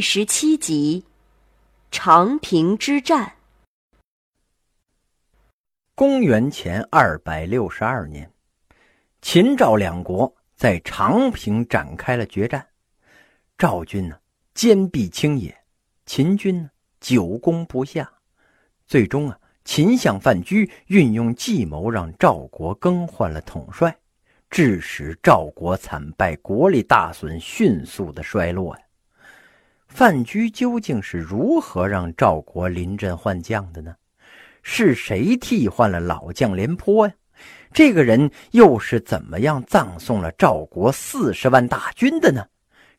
第十七集：长平之战。公元前二百六十二年，秦赵两国在长平展开了决战。赵军呢，坚壁清野；秦军呢，久攻不下。最终啊，秦相范雎运用计谋，让赵国更换了统帅，致使赵国惨败，国力大损，迅速的衰落呀。范雎究竟是如何让赵国临阵换将的呢？是谁替换了老将廉颇呀？这个人又是怎么样葬送了赵国四十万大军的呢？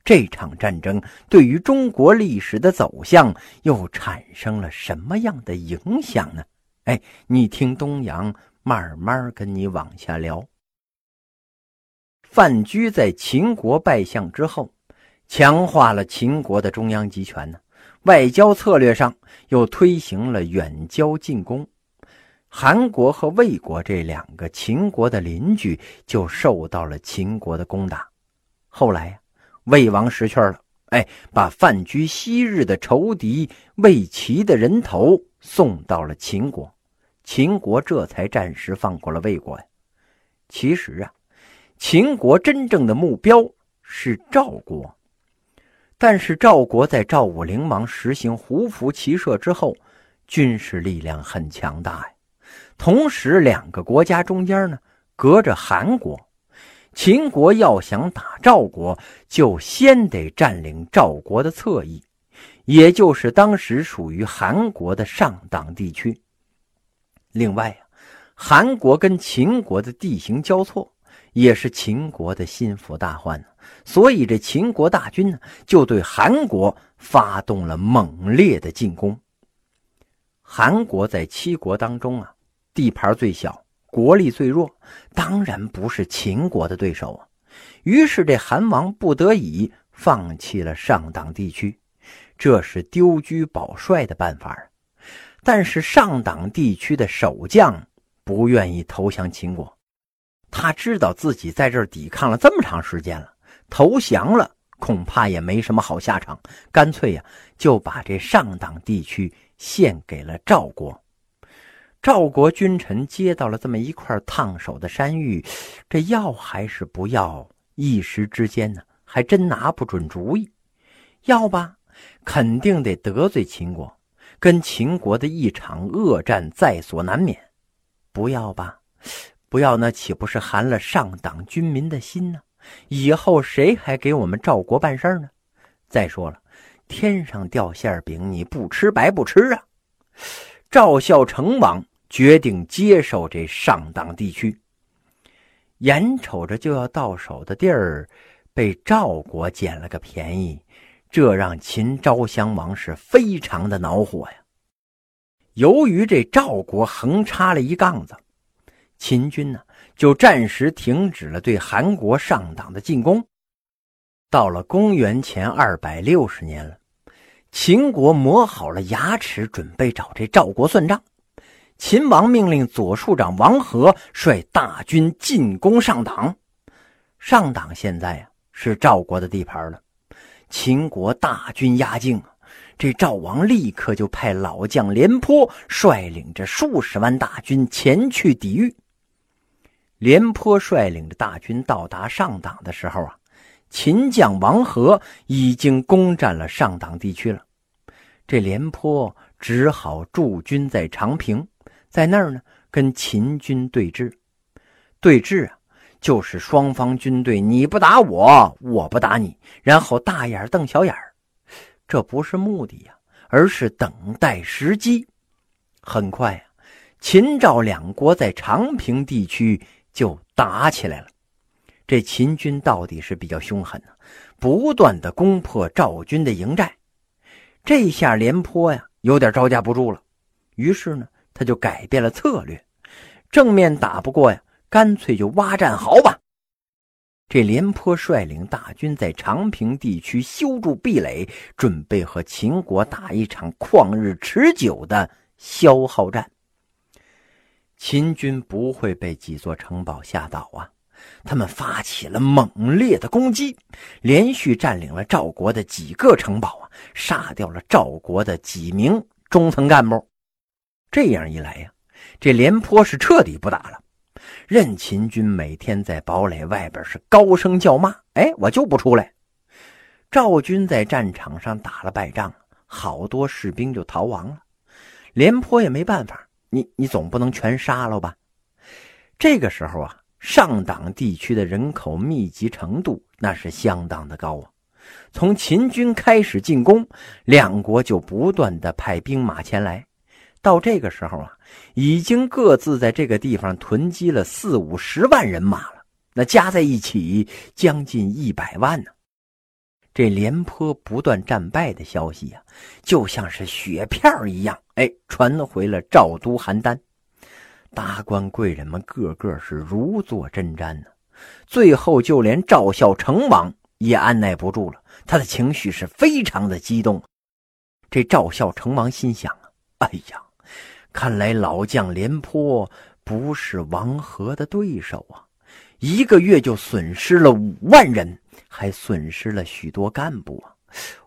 这场战争对于中国历史的走向又产生了什么样的影响呢？哎，你听东阳慢慢跟你往下聊。范雎在秦国败相之后，强化了秦国的中央集权呢。外交策略上又推行了远交近攻，韩国和魏国这两个秦国的邻居就受到了秦国的攻打。后来呀。魏王识趣了，哎，把范雎昔日的仇敌魏齐的人头送到了秦国，秦国这才暂时放过了魏国呀。其实啊，秦国真正的目标是赵国，但是赵国在赵武灵王实行胡服骑射之后，军事力量很强大呀。同时，两个国家中间呢，隔着韩国。秦国要想打赵国，就先得占领赵国的侧翼，也就是当时属于韩国的上党地区。另外啊，韩国跟秦国的地形交错，也是秦国的心腹大患呢。所以这秦国大军呢，就对韩国发动了猛烈的进攻。韩国在七国当中啊，地盘最小。国力最弱，当然不是秦国的对手啊。于是这韩王不得已放弃了上党地区，这是丢车保帅的办法。但是上党地区的守将不愿意投降秦国，他知道自己在这儿抵抗了这么长时间了，投降了恐怕也没什么好下场，干脆呀就把这上党地区献给了赵国。赵国君臣接到了这么一块烫手的山芋，这要还是不要？一时之间呢，还真拿不准主意。要吧，肯定得得罪秦国，跟秦国的一场恶战在所难免；不要吧，不要那岂不是寒了上党军民的心呢？以后谁还给我们赵国办事呢？再说了，天上掉馅饼，你不吃白不吃啊！赵孝成王。决定接受这上党地区，眼瞅着就要到手的地儿，被赵国捡了个便宜，这让秦昭襄王是非常的恼火呀。由于这赵国横插了一杠子，秦军呢就暂时停止了对韩国上党的进攻。到了公元前二百六十年了，秦国磨好了牙齿，准备找这赵国算账。秦王命令左庶长王和率大军进攻上党。上党现在呀是赵国的地盘了，秦国大军压境这赵王立刻就派老将廉颇率领着数十万大军前去抵御。廉颇率领着大军到达上党的时候啊，秦将王和已经攻占了上党地区了。这廉颇只好驻军在长平。在那儿呢，跟秦军对峙，对峙啊，就是双方军队你不打我，我不打你，然后大眼瞪小眼儿，这不是目的呀，而是等待时机。很快啊，秦赵两国在长平地区就打起来了。这秦军到底是比较凶狠呢，不断的攻破赵军的营寨。这下廉颇呀，有点招架不住了，于是呢。他就改变了策略，正面打不过呀，干脆就挖战壕吧。这廉颇率领大军在长平地区修筑壁垒，准备和秦国打一场旷日持久的消耗战。秦军不会被几座城堡吓倒啊！他们发起了猛烈的攻击，连续占领了赵国的几个城堡啊，杀掉了赵国的几名中层干部。这样一来呀，这廉颇是彻底不打了。任秦军每天在堡垒外边是高声叫骂：“哎，我就不出来！”赵军在战场上打了败仗，好多士兵就逃亡了。廉颇也没办法，你你总不能全杀了吧？这个时候啊，上党地区的人口密集程度那是相当的高啊。从秦军开始进攻，两国就不断的派兵马前来。到这个时候啊，已经各自在这个地方囤积了四五十万人马了，那加在一起将近一百万呢。这廉颇不断战败的消息啊，就像是雪片一样，哎，传回了赵都邯郸。达官贵人们个个是如坐针毡呢。最后，就连赵孝成王也按耐不住了，他的情绪是非常的激动。这赵孝成王心想啊，哎呀！看来老将廉颇不是王和的对手啊！一个月就损失了五万人，还损失了许多干部啊！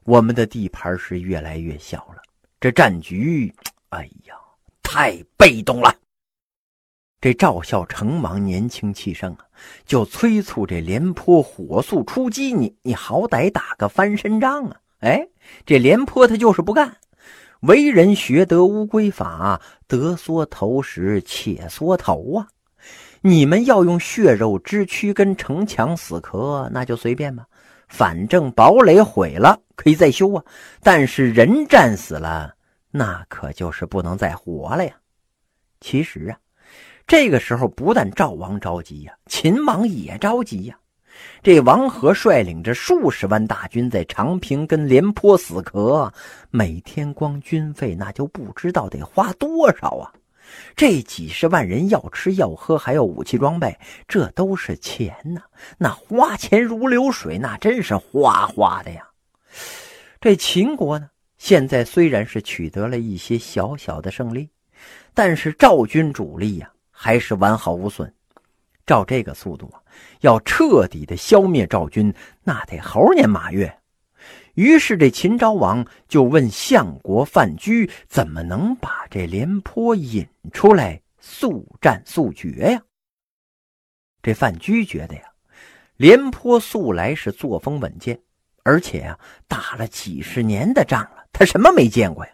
我们的地盘是越来越小了，这战局，哎呀，太被动了。这赵孝成王年轻气盛啊，就催促这廉颇火速出击，你你好歹打个翻身仗啊！哎，这廉颇他就是不干。为人学得乌龟法，得缩头时且缩头啊！你们要用血肉之躯跟城墙死磕，那就随便吧。反正堡垒毁了可以再修啊，但是人战死了，那可就是不能再活了呀。其实啊，这个时候不但赵王着急呀，秦王也着急呀。这王和率领着数十万大军在长平跟廉颇死磕，每天光军费那就不知道得花多少啊！这几十万人要吃要喝，还要武器装备，这都是钱呐！那花钱如流水，那真是哗哗的呀！这秦国呢，现在虽然是取得了一些小小的胜利，但是赵军主力呀，还是完好无损。照这个速度啊，要彻底的消灭赵军，那得猴年马月。于是这秦昭王就问相国范雎，怎么能把这廉颇引出来速战速决呀？这范雎觉得呀，廉颇素来是作风稳健，而且呀，打了几十年的仗了，他什么没见过呀？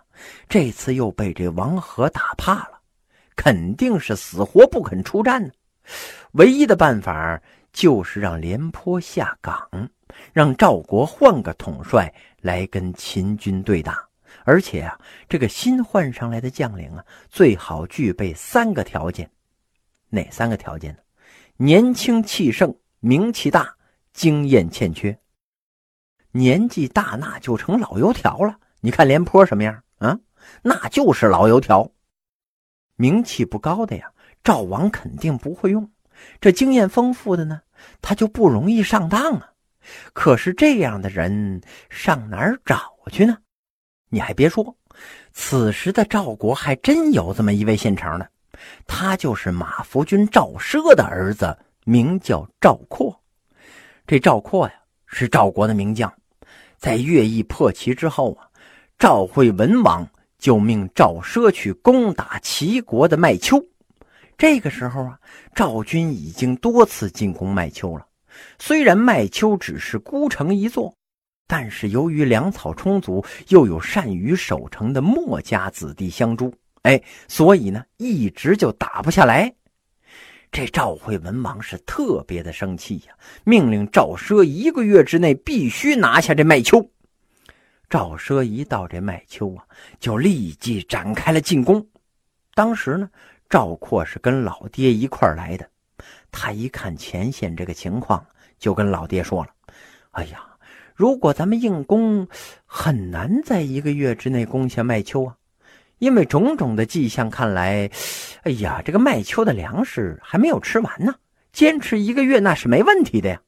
这次又被这王和打怕了，肯定是死活不肯出战呢。唯一的办法就是让廉颇下岗，让赵国换个统帅来跟秦军对打。而且啊，这个新换上来的将领啊，最好具备三个条件。哪三个条件呢？年轻气盛，名气大，经验欠缺。年纪大那就成老油条了。你看廉颇什么样啊？那就是老油条。名气不高的呀。赵王肯定不会用，这经验丰富的呢，他就不容易上当啊。可是这样的人上哪儿找去呢？你还别说，此时的赵国还真有这么一位现成的，他就是马服君赵奢的儿子，名叫赵括。这赵括呀，是赵国的名将，在乐毅破齐之后啊，赵惠文王就命赵奢去攻打齐国的麦丘。这个时候啊，赵军已经多次进攻麦丘了。虽然麦丘只是孤城一座，但是由于粮草充足，又有善于守城的墨家子弟相助，哎，所以呢，一直就打不下来。这赵惠文王是特别的生气呀，命令赵奢一个月之内必须拿下这麦丘。赵奢一到这麦丘啊，就立即展开了进攻。当时呢。赵括是跟老爹一块来的，他一看前线这个情况，就跟老爹说了：“哎呀，如果咱们硬攻，很难在一个月之内攻下麦丘啊！因为种种的迹象看来，哎呀，这个麦丘的粮食还没有吃完呢，坚持一个月那是没问题的呀。”